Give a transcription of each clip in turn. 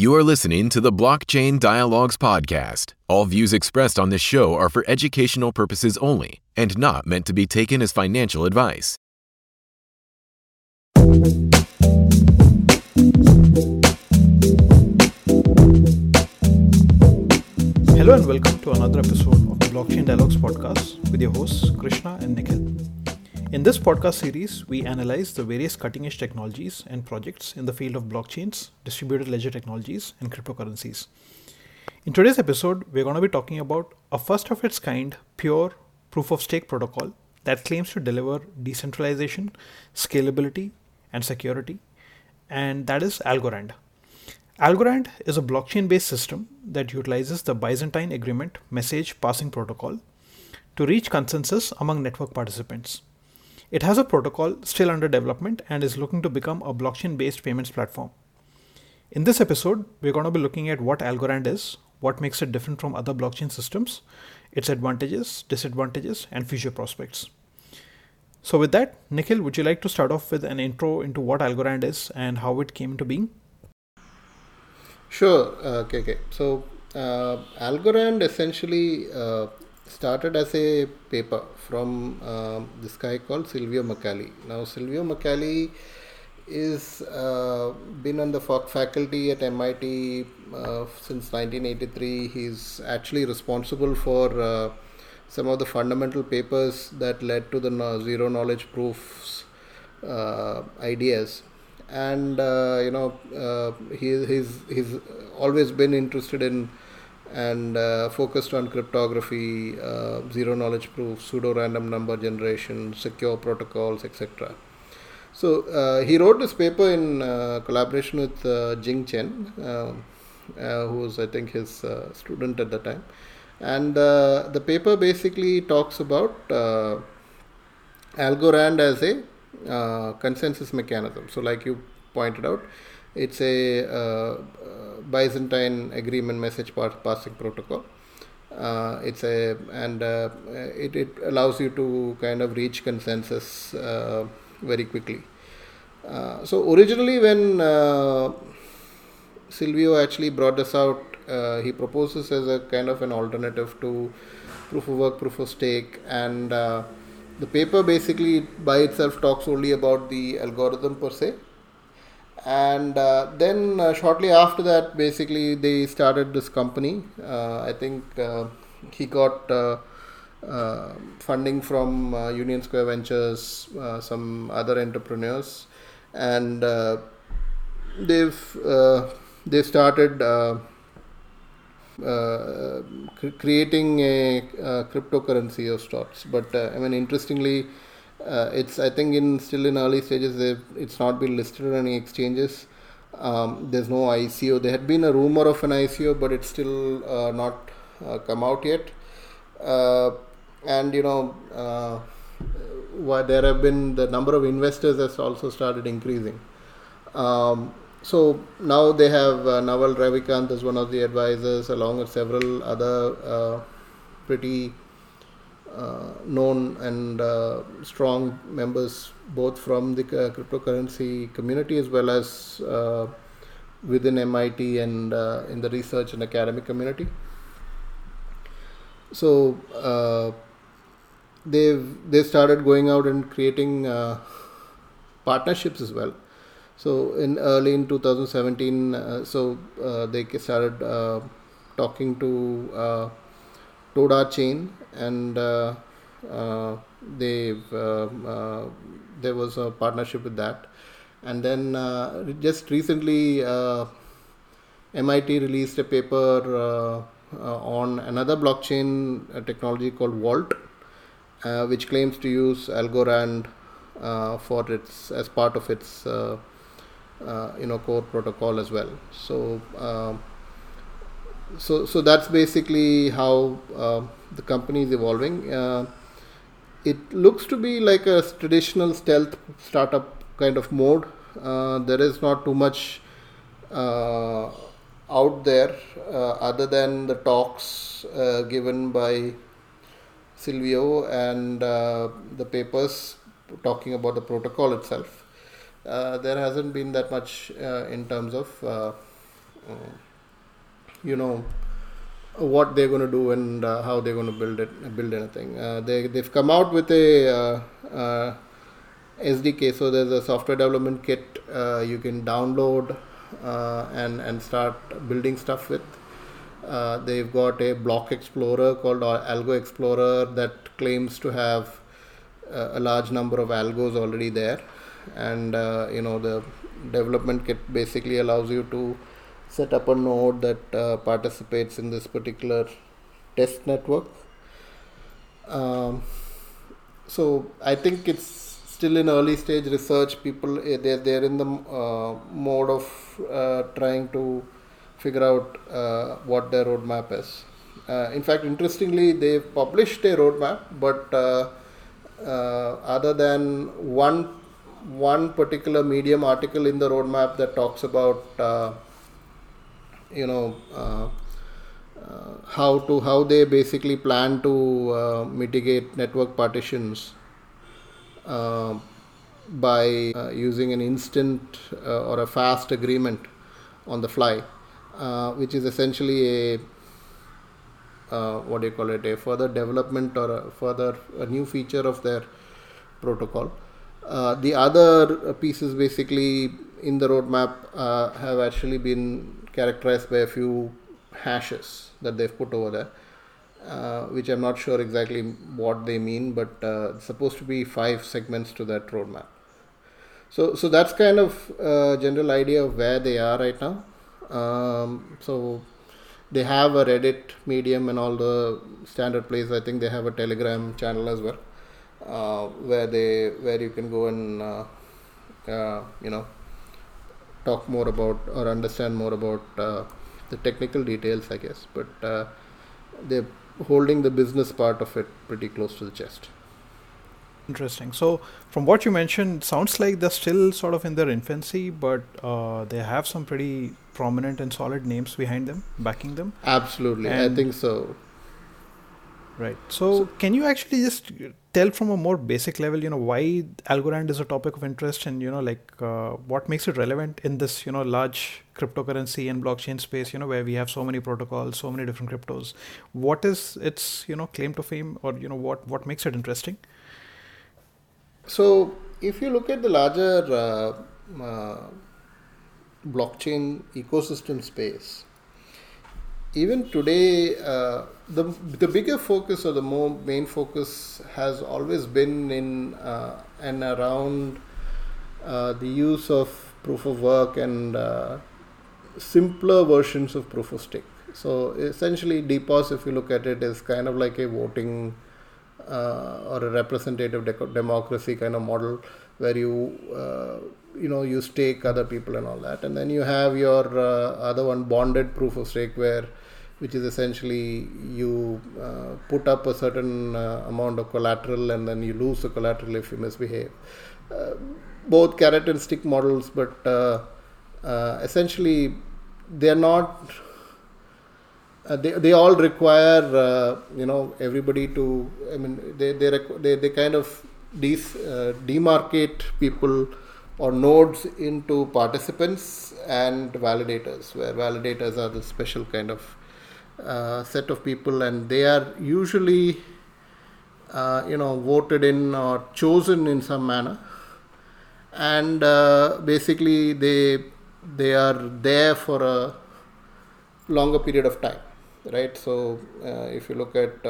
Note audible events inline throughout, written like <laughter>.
You are listening to the Blockchain Dialogues podcast. All views expressed on this show are for educational purposes only and not meant to be taken as financial advice. Hello and welcome to another episode of the Blockchain Dialogues podcast with your hosts Krishna and Nikhil. In this podcast series, we analyze the various cutting edge technologies and projects in the field of blockchains, distributed ledger technologies, and cryptocurrencies. In today's episode, we're going to be talking about a first of its kind pure proof of stake protocol that claims to deliver decentralization, scalability, and security, and that is Algorand. Algorand is a blockchain based system that utilizes the Byzantine Agreement message passing protocol to reach consensus among network participants. It has a protocol still under development and is looking to become a blockchain based payments platform. In this episode, we're going to be looking at what Algorand is, what makes it different from other blockchain systems, its advantages, disadvantages, and future prospects. So, with that, Nikhil, would you like to start off with an intro into what Algorand is and how it came into being? Sure, uh, okay, okay. So, uh, Algorand essentially uh, started as a paper from uh, this guy called Silvio Micali. Now, Silvio Micali is uh, been on the faculty at MIT uh, since 1983. He's actually responsible for uh, some of the fundamental papers that led to the zero knowledge proofs uh, ideas and uh, you know he, he's he's always been interested in and uh, focused on cryptography, uh, zero knowledge proof, pseudo random number generation, secure protocols, etc. So uh, he wrote this paper in uh, collaboration with uh, Jing Chen, uh, who was I think his student at the time, and the paper basically talks about Algorand as a consensus mechanism. So like you pointed out, it's a Byzantine agreement message passing protocol. Uh, it's a and uh, it, it allows you to kind of reach consensus uh, very quickly. Uh, so originally, when Silvio actually brought this out, he proposes as a kind of an alternative to proof of work, proof of stake, and the paper basically by itself talks only about the algorithm per se and uh, then uh, shortly after that basically they started this company. Uh, i think uh, he got uh, uh, funding from union square ventures some other entrepreneurs. And they've they started creating a, cryptocurrency of sorts. But i mean interestingly uh, it's I think in still in early stages. It's not been listed on any exchanges. Um, there's no ICO. There had been a rumor of an ICO, but it's still uh, not uh, come out yet. Uh, and you know, uh, there have been the number of investors has also started increasing. Um, so now they have uh, Naval Ravikant as one of the advisors, along with several other pretty known and uh, strong members both from the uh, cryptocurrency community as well as within MIT and in the research and academic community. So they've they started going out and creating uh, partnerships as well so in early in 2017 uh, so uh, they started talking to Toda chain, and uh, uh, they uh, there was a partnership with that. And then just recently, MIT released a paper on another blockchain technology called Vault, which claims to use Algorand for its as part of its uh, you know core protocol as well so uh, so so that's basically how uh, the company is evolving. Uh, it looks to be like a traditional stealth startup kind of mode. Uh, there is not too much uh, out there uh, other than the talks uh, given by Silvio and the papers talking about the protocol itself. there hasn't been that much in terms of you know what they're going to do and uh, how they're going to build it build anything. Uh, they they've come out with a uh, uh, SDK so there's a software development kit uh, you can download and and start building stuff with. They've got a block explorer called algo explorer that claims to have a large number of algos already there. And you know the development kit basically allows you to set up a node that uh, participates in this particular test network. Um, so I think it's still in early stage research. People eh, they're they're in the uh, mode of uh, trying to figure out uh, what their roadmap is. Uh, in fact, interestingly, they've published a roadmap, but uh, other than one one particular medium article in the roadmap that talks about you know uh, uh, how to how they basically plan to uh, mitigate network partitions by using an instant or a fast agreement on the fly, which is essentially a uh, what do you call it a further development or a further a new feature of their protocol. Uh, the other pieces basically in the roadmap uh, have actually been characterized by a few hashes that they've put over there, uh, which I'm not sure exactly what they mean, but uh, supposed to be five segments to that roadmap. So, so that's kind of a general idea of where they are right now. Um, so they have a Reddit, Medium, and all the standard places. I think they have a Telegram channel as well, uh, where they where you can go and uh, uh, you know talk more about or understand more about uh, the technical details, I guess. But uh, they're holding the business part of it pretty close to the chest. Interesting. So, from what you mentioned, sounds like they're still sort of in their infancy, but uh, they have some pretty prominent and solid names behind them, backing them. Absolutely, and I think so. Right. So, so, can you actually just tell from a more basic level, you know, why Algorand is a topic of interest and, you know, like uh, what makes it relevant in this, you know, large cryptocurrency and blockchain space, you know, where we have so many protocols, so many different cryptos. What is its, you know, claim to fame or, you know, what, what makes it interesting? So, if you look at the larger uh, uh, blockchain ecosystem space, even today, uh, the the bigger focus or the more main focus has always been in uh, and around uh, the use of proof of work and uh, simpler versions of proof of stake. So essentially, DPoS, if you look at it, is kind of like a voting uh, or a representative de- democracy kind of model where you uh, you know you stake other people and all that. And then you have your uh, other one bonded proof of stake where which is essentially you uh, put up a certain uh, amount of collateral and then you lose the collateral if you misbehave. Uh, both carrot and stick models but uh, essentially they are not they, they all require you know everybody to i mean they they, they, they kind of demarcate people or nodes into participants and validators, where validators are the special kind of uh, set of people, and they are usually, uh, you know, voted in or chosen in some manner, and uh, basically they they are there for a longer period of time, right? So uh, if you look at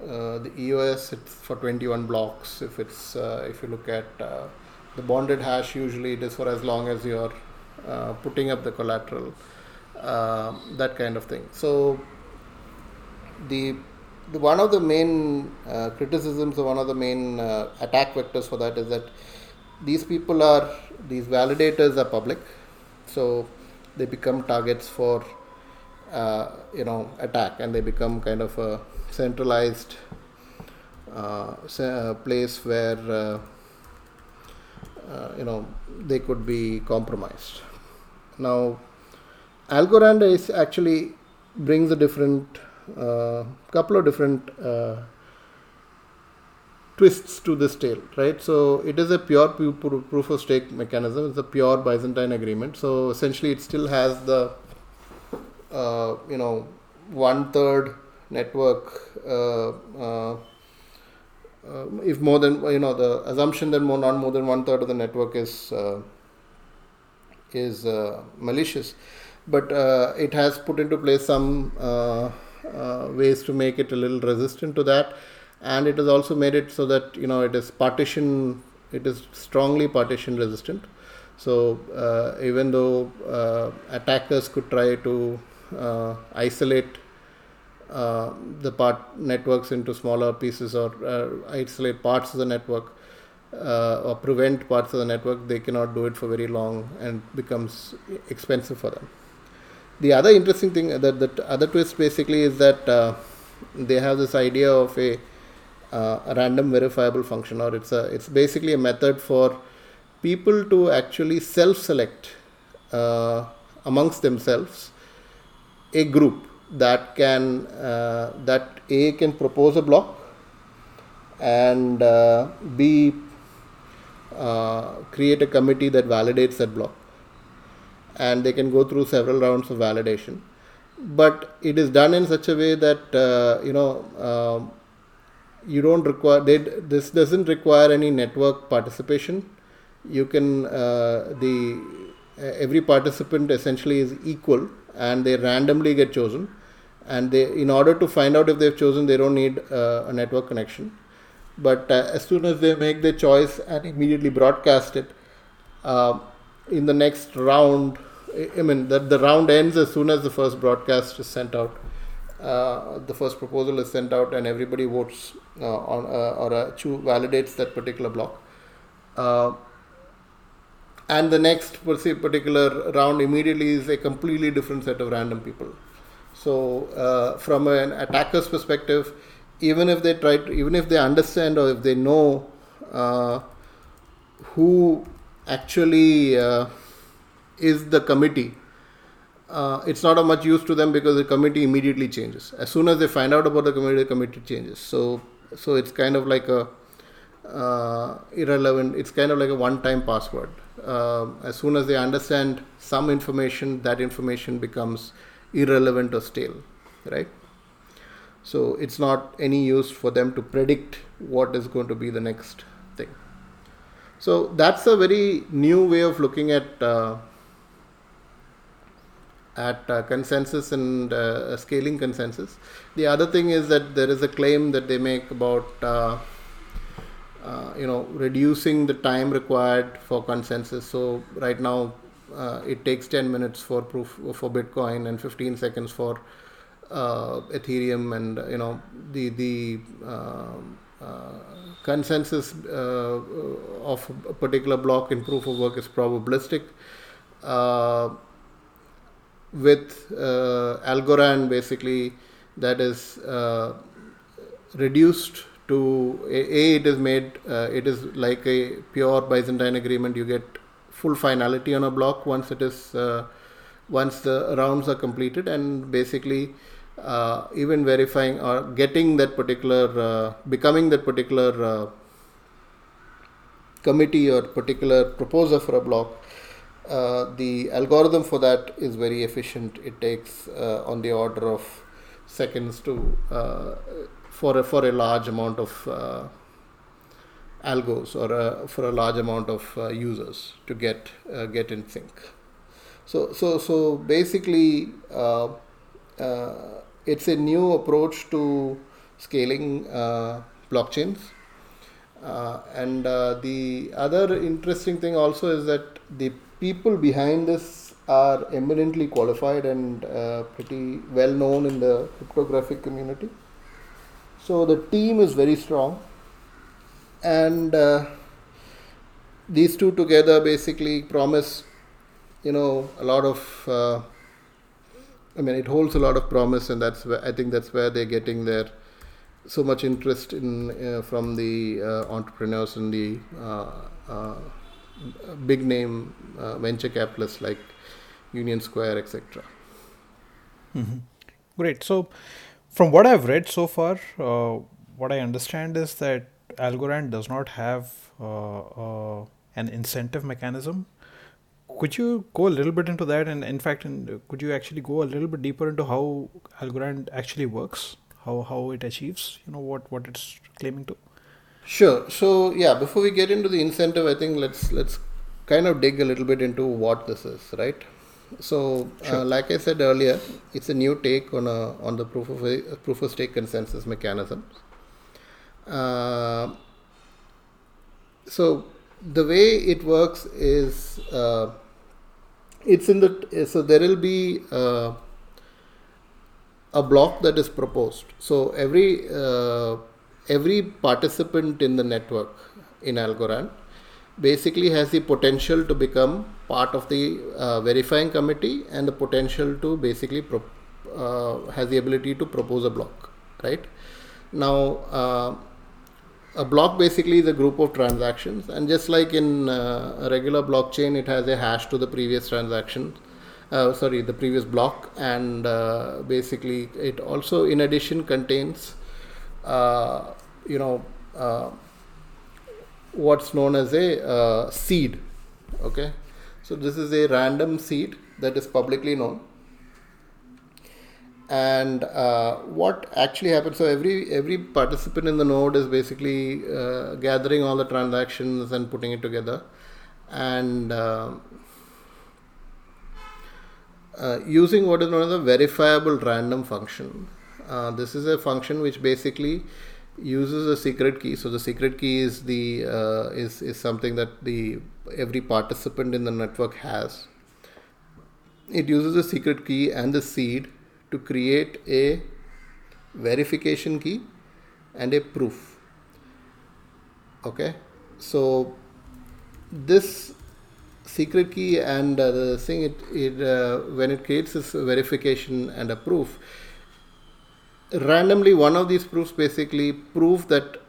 uh, uh, the EOS, it's for 21 blocks. If it's if you look at the bonded hash usually it is for as long as you're uh, putting up the collateral uh, that kind of thing so the, the one of the main uh, criticisms or one of the main uh, attack vectors for that is that these people are these validators are public so they become targets for uh, you know attack and they become kind of a centralized uh, place where uh, you know they could be compromised. Now, Algorand is actually brings a different uh, couple of different uh, twists to this tale, right? So it is a pure proof of stake mechanism. It's a pure Byzantine agreement. So essentially, it still has the uh, you know one third network. Uh, uh, if more than you know the assumption that more not more than one third of the network is uh, is malicious, but it has put into place some ways to make it a little resistant to that and it has also made it so that you know it is partition it is strongly partition resistant so uh, even though uh, attackers could try to uh, isolate uh, the part networks into smaller pieces or uh, isolate parts of the network uh, or prevent parts of the network they cannot do it for very long and becomes expensive for them. The other interesting thing that the other twist basically is that they have this idea of a uh, a random verifiable function or it's a it's basically a method for people to actually self select uh, amongst themselves a group that can uh, that a can propose a block and uh, b uh, create a committee that validates that block. And they can go through several rounds of validation. But it is done in such a way that uh, you know you don't require they, this doesn't require any network participation. You can uh, the every participant essentially is equal and they randomly get chosen. And they in order to find out if they've chosen they don't need uh, a network connection. But uh, as soon as they make their choice and immediately broadcast it uh, in the next round i mean that the round ends as soon as the first broadcast is sent out. Uh, the first proposal is sent out and everybody votes uh, on uh, or uh, validates that particular block. And the next particular round immediately is a completely different set of random people. So, from an attacker's perspective, even if they try to, even if they understand or if they know who actually is the committee uh, it's not of much use to them because the committee immediately changes. As soon as they find out about the committee, the committee changes. So, so it's kind of like a uh, irrelevant. It's kind of like a one-time password. Uh, as soon as they understand some information, that information becomes irrelevant or stale, right? So it's not any use for them to predict what is going to be the next thing. So that's a very new way of looking at uh, at uh, consensus and uh, scaling consensus. The other thing is that there is a claim that they make about uh, uh you know reducing the time required for consensus. So right now uh, it takes 10 minutes for proof for Bitcoin and 15 seconds for uh, Ethereum, and you know the the consensus of a particular block in proof of work is probabilistic with uh, Algorand basically that is uh, reduced to a, it is made uh, it is like a pure Byzantine agreement you get full finality on a block once it is uh, once the rounds are completed and basically uh, even verifying or getting that particular uh, becoming that particular committee or particular proposer for a block uh, the algorithm for that is very efficient. It takes uh, on the order of seconds to uh, for a, for a large amount of uh, algos or a, for a large amount of uh, users to get uh, get in sync. So so so basically, uh, it's a new approach to scaling blockchains. and the other interesting thing also is that the people behind this are eminently qualified and uh, pretty well known in the cryptographic community. So the team is very strong, and uh, these two together basically promise, you know, a lot of. Uh, I mean, it holds a lot of promise, and that's where I think that's where they're getting their so much interest in uh, from the uh, entrepreneurs and the uh, big name uh, venture capitalists like Union Square, etc. Mm-hmm. Great. So, from what I've read so far, uh, what I understand is that Algorand does not have uh, uh, an incentive mechanism. Could you go a little bit into that? And in fact, in, could you actually go a little bit deeper into how Algorand actually works, how how it achieves, you know, what what it's claiming to? Sure. So yeah, before we get into the incentive, I think let's let's kind of dig a little bit into what this is, right? So, uh, sure. uh, like I said earlier, it's a new take on a on the proof of proof of stake consensus mechanism. Uh, so, the way it works is uh, it's in the so there will be uh, a block that is proposed. So every uh, every participant in the network in Algorand basically has the potential to become part of the uh, verifying committee and the potential to basically pro- uh, has the ability to propose a block right? Now uh, a block basically is a group of transactions and just like in uh, a regular blockchain it has a hash to the previous transaction uh, sorry the previous block and uh, basically it also in addition contains you know what's known as a uh, seed okay? So this is a random seed that is publicly known. And uh, what actually happens so every every participant in the node is basically uh, gathering all the transactions and putting it together. And uh, uh using what is known as a verifiable random function. Uh, this is a function which basically uses a secret key. So the secret key is the uh, is is something that the every participant in the network has. It uses a secret key and the seed to create a verification key and a proof. Okay, so this secret key and uh, the thing it, it uh, when it creates this verification and a proof randomly one of these proofs basically prove that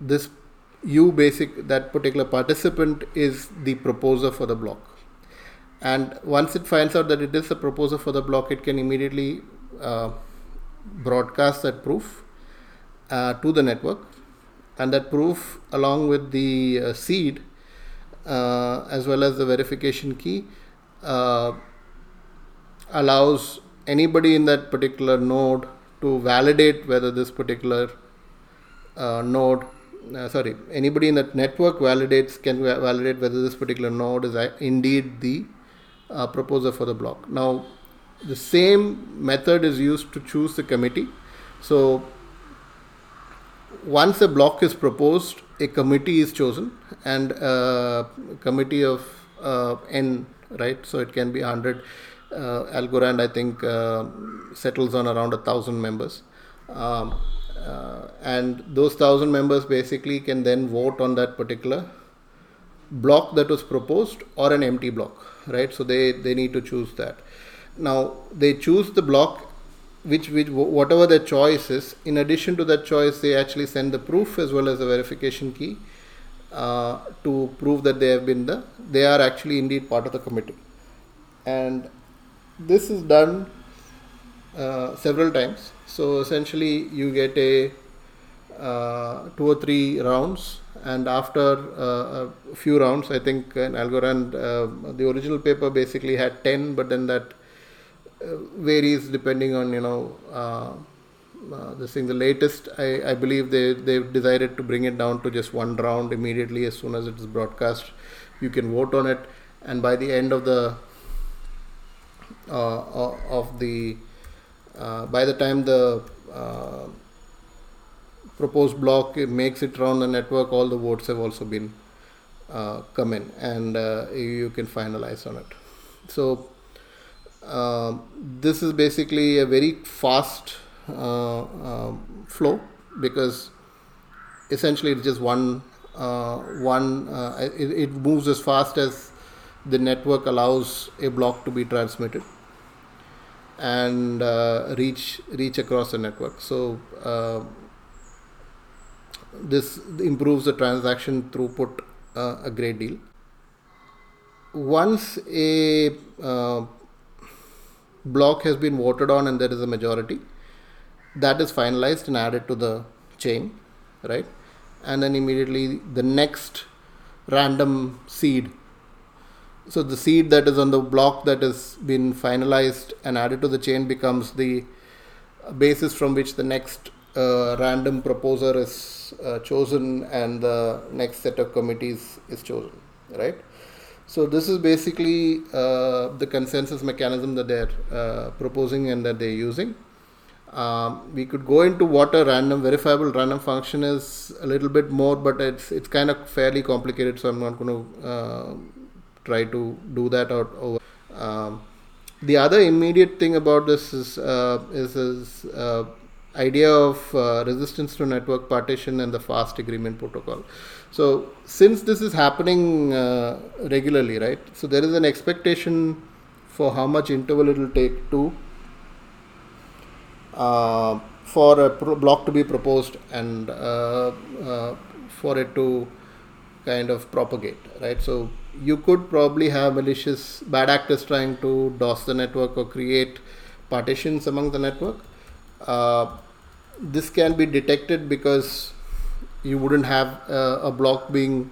this you basic that particular participant is the proposer for the block. And once it finds out that it is the proposer for the block it can immediately uh, broadcast that proof uh, to the network. And that proof along with the uh, seed uh, as well as the verification key uh, allows anybody in that particular node to validate whether this particular uh, node uh, sorry anybody in that network validates can validate whether this particular node is indeed the uh, proposer for the block. Now the same method is used to choose the committee. So once a block is proposed a committee is chosen and a uh, committee of uh, n right? So it can be 100 uh, Algorand, I think, uh, settles on around a thousand members. Um, uh, and those thousand members basically can then vote on that particular block that was proposed or an empty block, right? So they, they need to choose that. Now they choose the block which which whatever their choice is. In addition to that choice, they actually send the proof as well as the verification key uh, to prove that they have been the they are actually indeed part of the committee. And this is done uh, several times. So essentially, you get a uh, two or three rounds, and after uh, a few rounds, I think in Algorand, uh, the original paper basically had ten, but then that uh, varies depending on you know. Uh, this thing, the latest, I, I believe they they've decided to bring it down to just one round immediately as soon as it is broadcast. You can vote on it, and by the end of the uh, uh, of the uh, by the time the proposed block makes it around the network, all the votes have also been come in, and you can finalize on it. So uh, this is basically a very fast uh, uh, flow because essentially it's just one one it, it, moves as fast as the network allows a block to be transmitted and uh, reach reach across the network. So uh, this improves the transaction throughput uh, a great deal. Once a uh, block has been voted on and there is a majority, that is finalized and added to the chain, right? and then immediately the next random seed so the seed that is on the block that has been finalized and added to the chain becomes the basis from which the next uh, random proposer is uh, chosen and the next set of committees is chosen right? So this is basically uh, the consensus mechanism that they're uh, proposing and that they're using. Um, we could go into what a random verifiable random function is a little bit more but it's it's kind of fairly complicated so i'm not going to uh, try to do that out over um, the other immediate thing about this is uh, is, uh, idea of uh, resistance to network partition and the fast agreement protocol. So since this is happening uh, regularly, right? So there is an expectation for how much interval it will take to uh, for a pro- block to be proposed and uh, for it to kind of propagate, right? So you could probably have malicious bad actors trying to DOS the network or create partitions among the network. Uh, this can be detected because you wouldn't have uh, a block being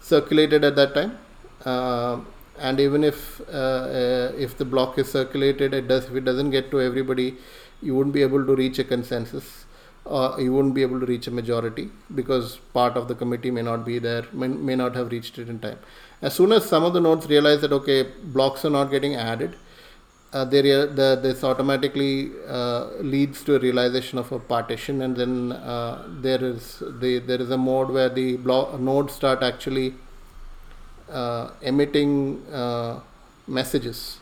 circulated at that time. Uh, and even if uh, uh, if the block is circulated, it does if it doesn't get to everybody, you wouldn't be able to reach a consensus. Uh, you wouldn't be able to reach a majority because part of the committee may not be there, may, may not have reached it in time. As soon as some of the nodes realize that okay, blocks are not getting added, uh, they the, this automatically uh, leads to a realization of a partition, and then uh, there is the there is a mode where the nodes start actually uh, emitting uh, messages,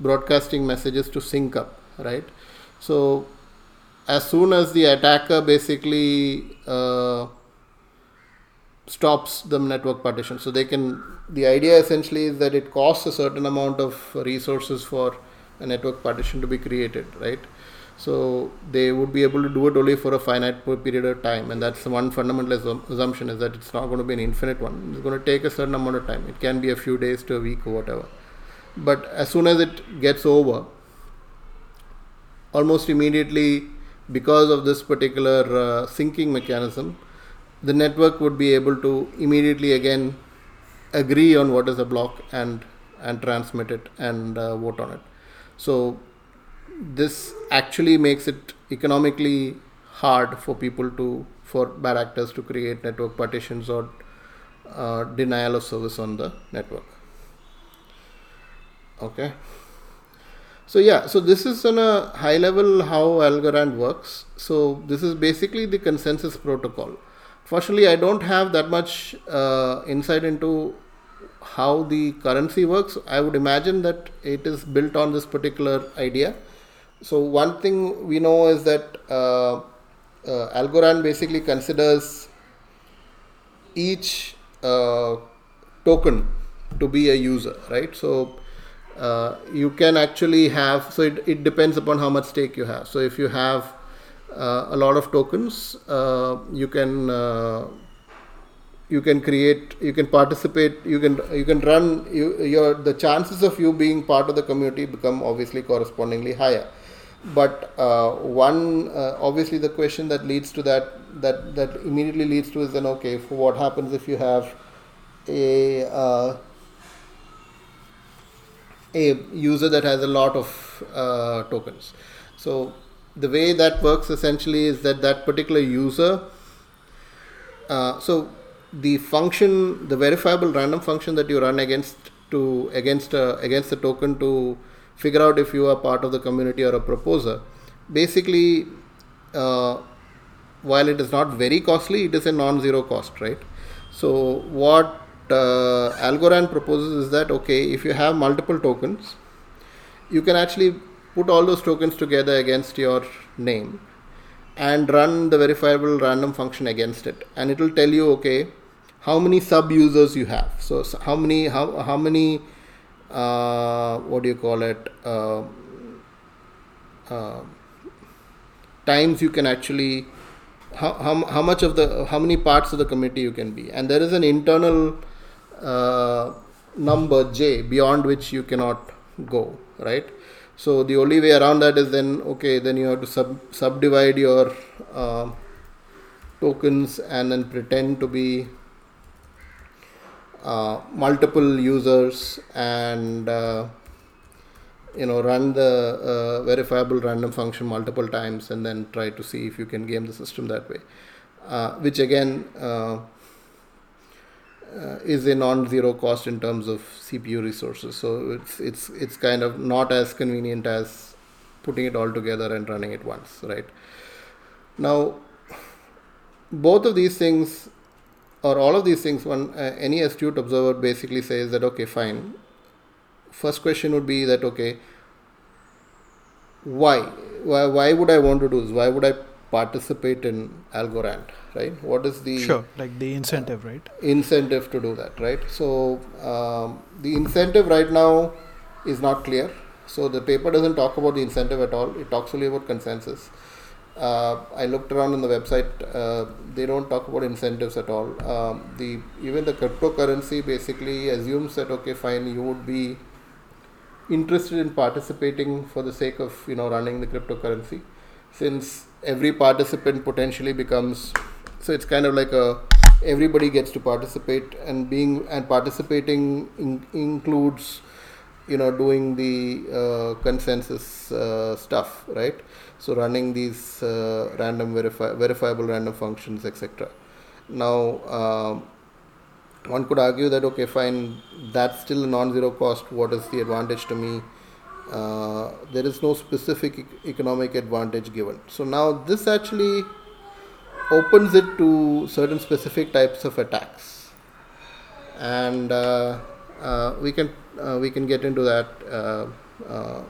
broadcasting messages to sync up, right? So as soon as the attacker basically uh, stops the network partition. So they can the idea essentially is that it costs a certain amount of resources for a network partition to be created right? So they would be able to do it only for a finite period of time and that's one fundamental assumption is that it's not going to be an infinite one. It's going to take a certain amount of time. It can be a few days to a week or whatever. But as soon as it gets over almost immediately because of this particular uh, syncing mechanism the network would be able to immediately again agree on what is a block and and transmit it and uh, vote on it. So this actually makes it economically hard for people to for bad actors to create network partitions or uh, denial of service on the network. Okay? So yeah so this is on a high level how algorand works. So this is basically the consensus protocol Fortunately, I don't have that much uh, insight into how the currency works. I would imagine that it is built on this particular idea. So one thing we know is that uh, uh, Algorand basically considers each uh, token to be a user, right? So uh, you can actually have. So it, it depends upon how much stake you have. So if you have a lot of tokens. Uh, you can uh, you can create you can participate you can you can run you, your the chances of you being part of the community become obviously correspondingly higher but uh, one uh, obviously the question that leads to that that that immediately leads to is then okay for what happens if you have a uh, a user that has a lot of tokens so the way that works essentially is that that particular user uh, so the function the verifiable random function that you run against to against a, against the token to figure out if you are part of the community or a proposer basically uh, while it is not very costly it is a non-zero cost right? So what uh, algorand proposes is that okay if you have multiple tokens you can actually put all those tokens together against your name and run the verifiable random function against it. And it will tell you okay how many sub users you have. So, how many how, how many uh, what do you call it uh, uh, times you can actually how, how, how much of the how many parts of the committee you can be. And there is an internal uh, number j beyond which you cannot go right so the only way around that is then okay, then you have to sub subdivide your uh, tokens and then pretend to be uh, multiple users and uh, you know run the uh, verifiable random function multiple times and then try to see if you can game the system that way. Uh, which again uh, is a non-zero cost in terms of CPU resources. So it's it's it's kind of not as convenient as putting it all together and running it once, right? Now, both of these things, or all of these things, one uh, any astute observer basically says that okay, fine. First question would be that okay, why? Why, why would I want to do this? Why would I participate in Algorand, right? What is the sure like the incentive, right? Incentive to do that, right? So um, the incentive right now is not clear. So the paper doesn't talk about the incentive at all. It talks only about consensus. Uh, I looked around on the website. Uh, they don't talk about incentives at all. Um, the even the cryptocurrency basically assumes that okay, fine, you would be interested in participating for the sake of you know running the cryptocurrency, since every participant potentially becomes so it's kind of like a everybody gets to participate and being and participating in, includes you know doing the uh, consensus uh, stuff right? So running these uh, random verifi- verifiable random functions etc now um, one could argue that okay fine that's still a non-zero cost. What is the advantage to me uh, there is no specific economic advantage given. So now this actually opens it to certain specific types of attacks, and uh, uh, we can uh, we can get into that uh,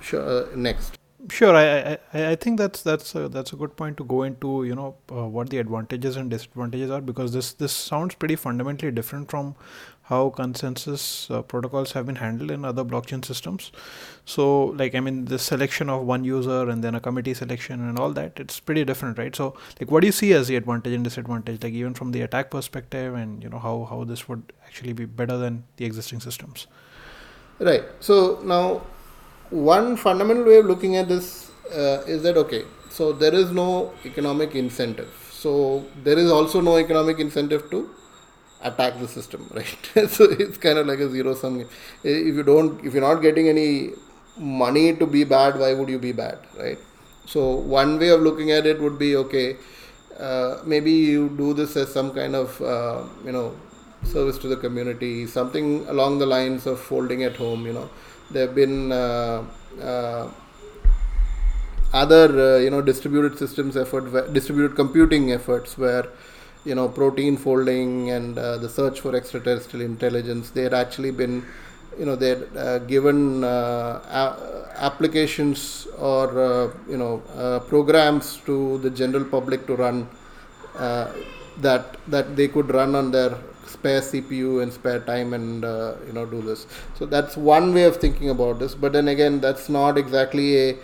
sure, next. Sure, I, I I think that's that's a, that's a good point to go into. You know what the advantages and disadvantages are because this this sounds pretty fundamentally different from how consensus uh, protocols have been handled in other blockchain systems. So like i mean the selection of one user and then a committee selection and all that it's pretty different right? So like what do you see as the advantage and disadvantage like even from the attack perspective and you know how how this would actually be better than the existing systems? Right. So now one fundamental way of looking at this uh, is that okay so there is no economic incentive so there is also no economic incentive to attack the system, <laughs> right? so it's kind of like a zero sum. If you don't, if you're not getting any money to be bad, why would you be bad, right? So one way of looking at it would be okay. Uh, maybe you do this as some kind of uh, you know service to the community, something along the lines of folding at home. You know, there have been uh, uh other uh, you know distributed systems effort, distributed computing efforts where you know protein folding and uh, the search for extraterrestrial intelligence they had actually been you know they had uh, given uh, applications or you know programs to the general public to run that that they could run on their spare CPU and spare time and you know do this. So that's one way of thinking about this. But then again that's not exactly a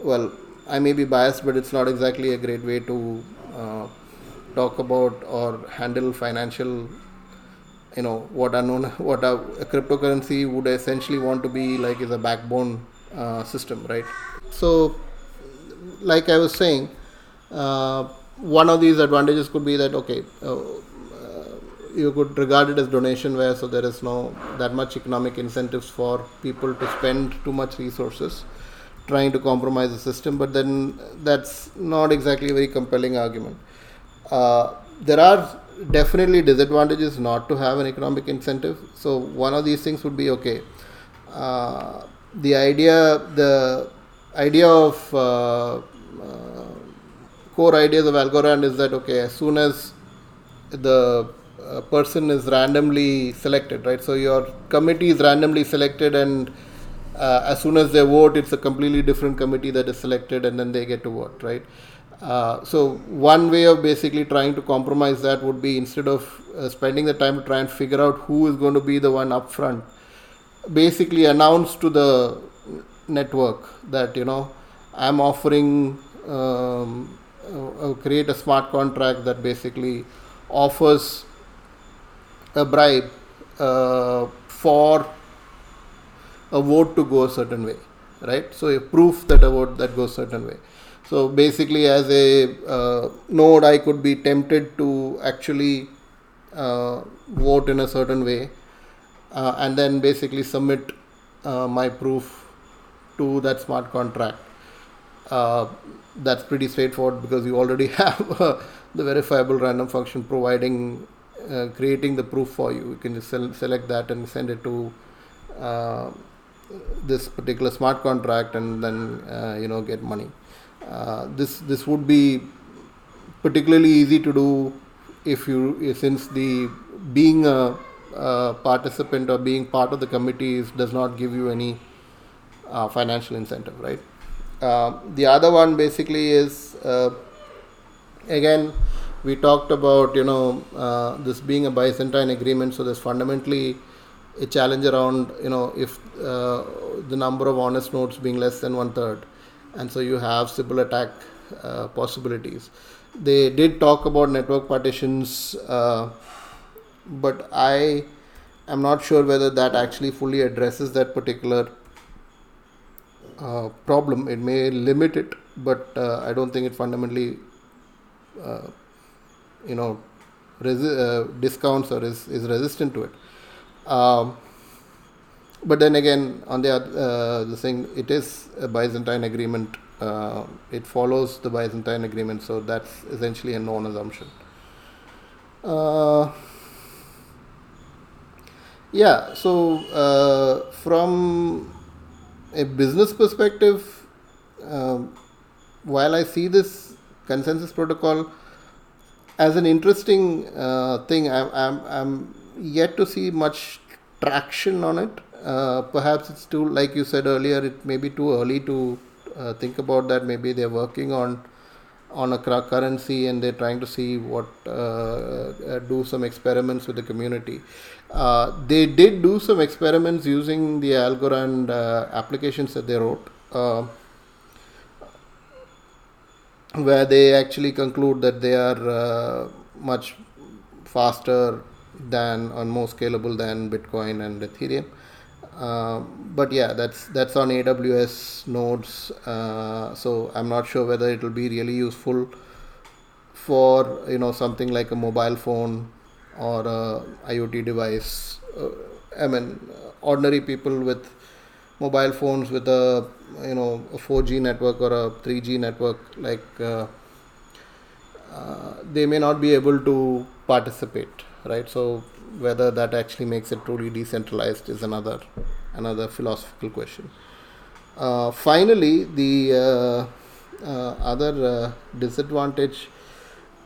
well I may be biased but it's not exactly a great way to talk about or handle financial you know what are known <laughs> what a, a cryptocurrency would essentially want to be like is a backbone uh, system right? So like i was saying uh, one of these advantages could be that okay uh, uh you could regard it as donation where so there is no that much economic incentives for people to spend too much resources trying to compromise the system but then that's not exactly a very compelling argument uh, there are definitely disadvantages not to have an economic incentive. So one of these things would be okay. Uh, the idea, the idea of uh, uh, core ideas of Algorand is that okay, as soon as the uh, person is randomly selected, right? So your committee is randomly selected, and uh, as soon as they vote, it's a completely different committee that is selected, and then they get to vote, right? Uh, so one way of basically trying to compromise that would be instead of uh, spending the time to try and figure out who is going to be the one up front, basically announce to the network that you know I'm offering um, create a smart contract that basically offers a bribe uh, for a vote to go a certain way, right? So a proof that a vote that goes certain way So basically, as a uh, node, I could be tempted to actually uh, vote in a certain way, uh, and then basically submit uh, my proof to that smart contract. Uh, that's pretty straightforward because you already <laughs> have the verifiable random function providing uh, creating the proof for you. You can just select that and send it to uh, this particular smart contract and then uh, you know get money. Uh, this this would be particularly easy to do if you since the being a, a participant or being part of the committee does not give you any uh, financial incentive, right? Uh, the other one basically is again we talked about you know uh, this being a Byzantine agreement. So there's fundamentally a challenge around you know if uh, the number of honest nodes being less than one third, and so you have Sybil attack uh, possibilities. They did talk about network partitions, uh, but I am not sure whether that actually fully addresses that particular uh, problem. It may limit it, but uh, I don't think it fundamentally you know resi- uh, discounts or is, is resistant to it. Um, but then again on the uh, the thing it is a byzantine agreement uh, it follows the byzantine agreement so that's essentially a known assumption. Uh, yeah so uh, from a business perspective um, while i see this consensus protocol as an interesting uh, thing, I'm, I'm, I'm yet to see much traction on it. Uh, perhaps it's too, like you said earlier, it may be too early to uh, think about that. Maybe they're working on on a currency and they're trying to see what uh, uh, do some experiments with the community. Uh, they did do some experiments using the Algorand applications that they wrote where they actually conclude that they are uh, much faster than or more scalable than Bitcoin and Ethereum. Uh, but yeah, that's that's on AWS nodes. Uh, so I'm not sure whether it will be really useful for you know something like a mobile phone or a IoT device. Uh, I mean, ordinary people with mobile phones with a you know a 4G network or a 3G network like uh, uh, they may not be able to participate right? So whether that actually makes it truly decentralized is another another philosophical question. Uh, finally the uh, uh, other uh, disadvantage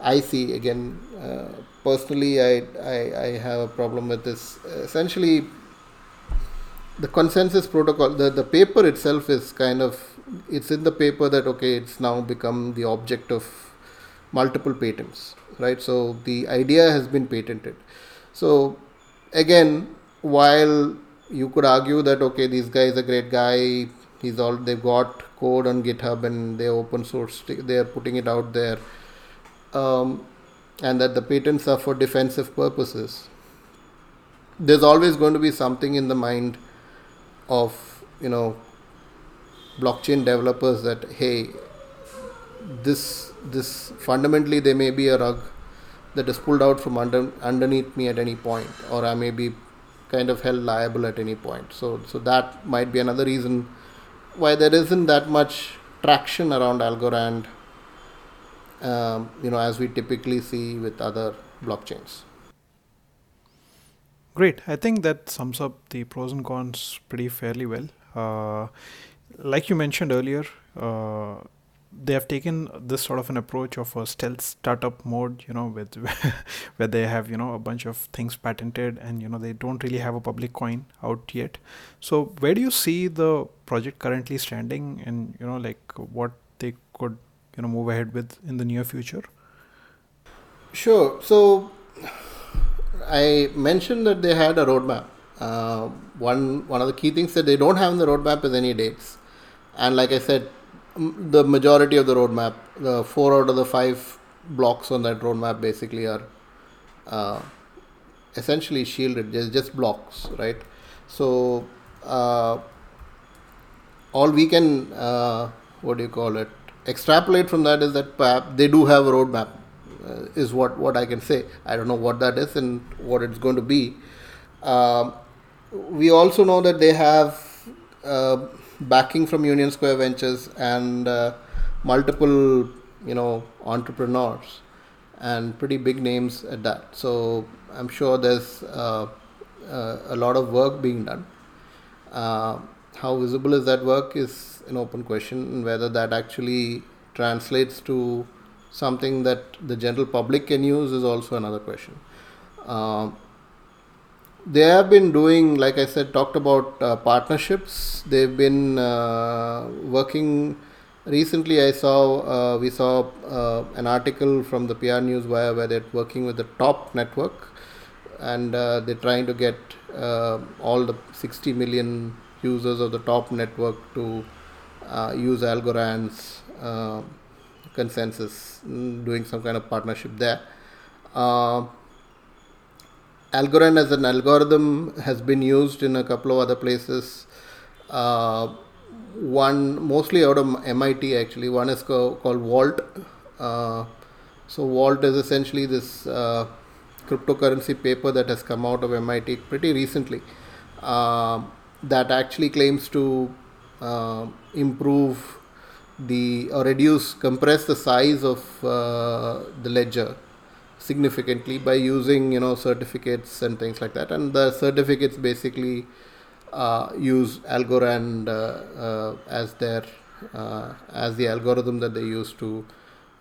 I see again personally I, I I have a problem with this. Essentially the consensus protocol the, the paper itself is kind of it's in the paper that okay it's now become the object of multiple patents right? So the idea has been patented. So again while you could argue that okay this guy is a great guy he's all they've got code on github and they're open source they're putting it out there um, and that the patents are for defensive purposes there's always going to be something in the mind of you know blockchain developers that hey this this fundamentally there may be a rug that is pulled out from under underneath me at any point or i may be kind of held liable at any point. So so that might be another reason why there isn't that much traction around algorand um, you know as we typically see with other blockchains Great. I think that sums up the pros and cons pretty fairly well. Uh, like you mentioned earlier, uh, they have taken this sort of an approach of a stealth startup mode, you know, with <laughs> where they have you know a bunch of things patented and you know they don't really have a public coin out yet. So where do you see the project currently standing, and you know like what they could you know move ahead with in the near future? Sure. So I mentioned that they had a roadmap. Uh, one one of the key things that they don't have in the roadmap is any dates, and like I said, the majority of the roadmap, the four out of the five blocks on that roadmap, basically are uh, essentially shielded, just just blocks, right? So uh, all we can uh, what do you call it? extrapolate from that is that perhaps they do have a roadmap. Uh, is what what I can say. I don't know what that is and what it's going to be. Um, we also know that they have uh, backing from Union Square Ventures and uh, multiple, you know, entrepreneurs and pretty big names at that. So I'm sure there's uh, uh a lot of work being done. Uh, how visible is that work is an open question. Whether that actually translates to something that the general public can use is also another question. Uh, they have been doing, like I said, talked about uh, partnerships. They've been uh, working. Recently, I saw uh, we saw uh, an article from the PR News where they're working with the top network, and uh, they're trying to get all the 60 million users of the top network to use Algorand's consensus, mm, doing some kind of partnership there. Algorand as an algorithm has been used in a couple of other places. Uh, one mostly out of MIT actually. One is co- called Vault. Uh, so Vault is essentially this uh, cryptocurrency paper that has come out of MIT pretty recently. Uh, that actually claims to uh, improve the or reduce compress the size of uh, the ledger significantly by using you know certificates and things like that. And the certificates basically uh, use algorand uh, uh, as their uh, as the algorithm that they use to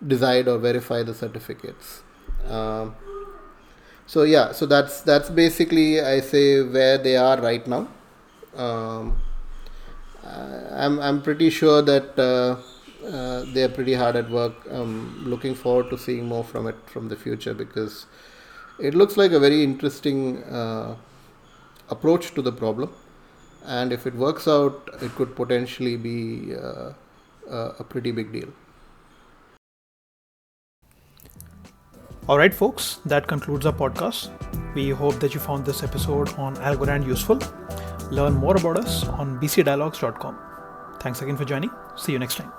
decide or verify the certificates. Um, so yeah so that's that's basically i say where they are right now. Um, i'm i'm pretty sure that uh, uh, they are pretty hard at work. I'm looking forward to seeing more from it from the future because it looks like a very interesting uh, approach to the problem. And if it works out, it could potentially be uh, a pretty big deal. All right, folks, that concludes our podcast. We hope that you found this episode on Algorand useful. Learn more about us on bcdialogues.com. Thanks again for joining. See you next time.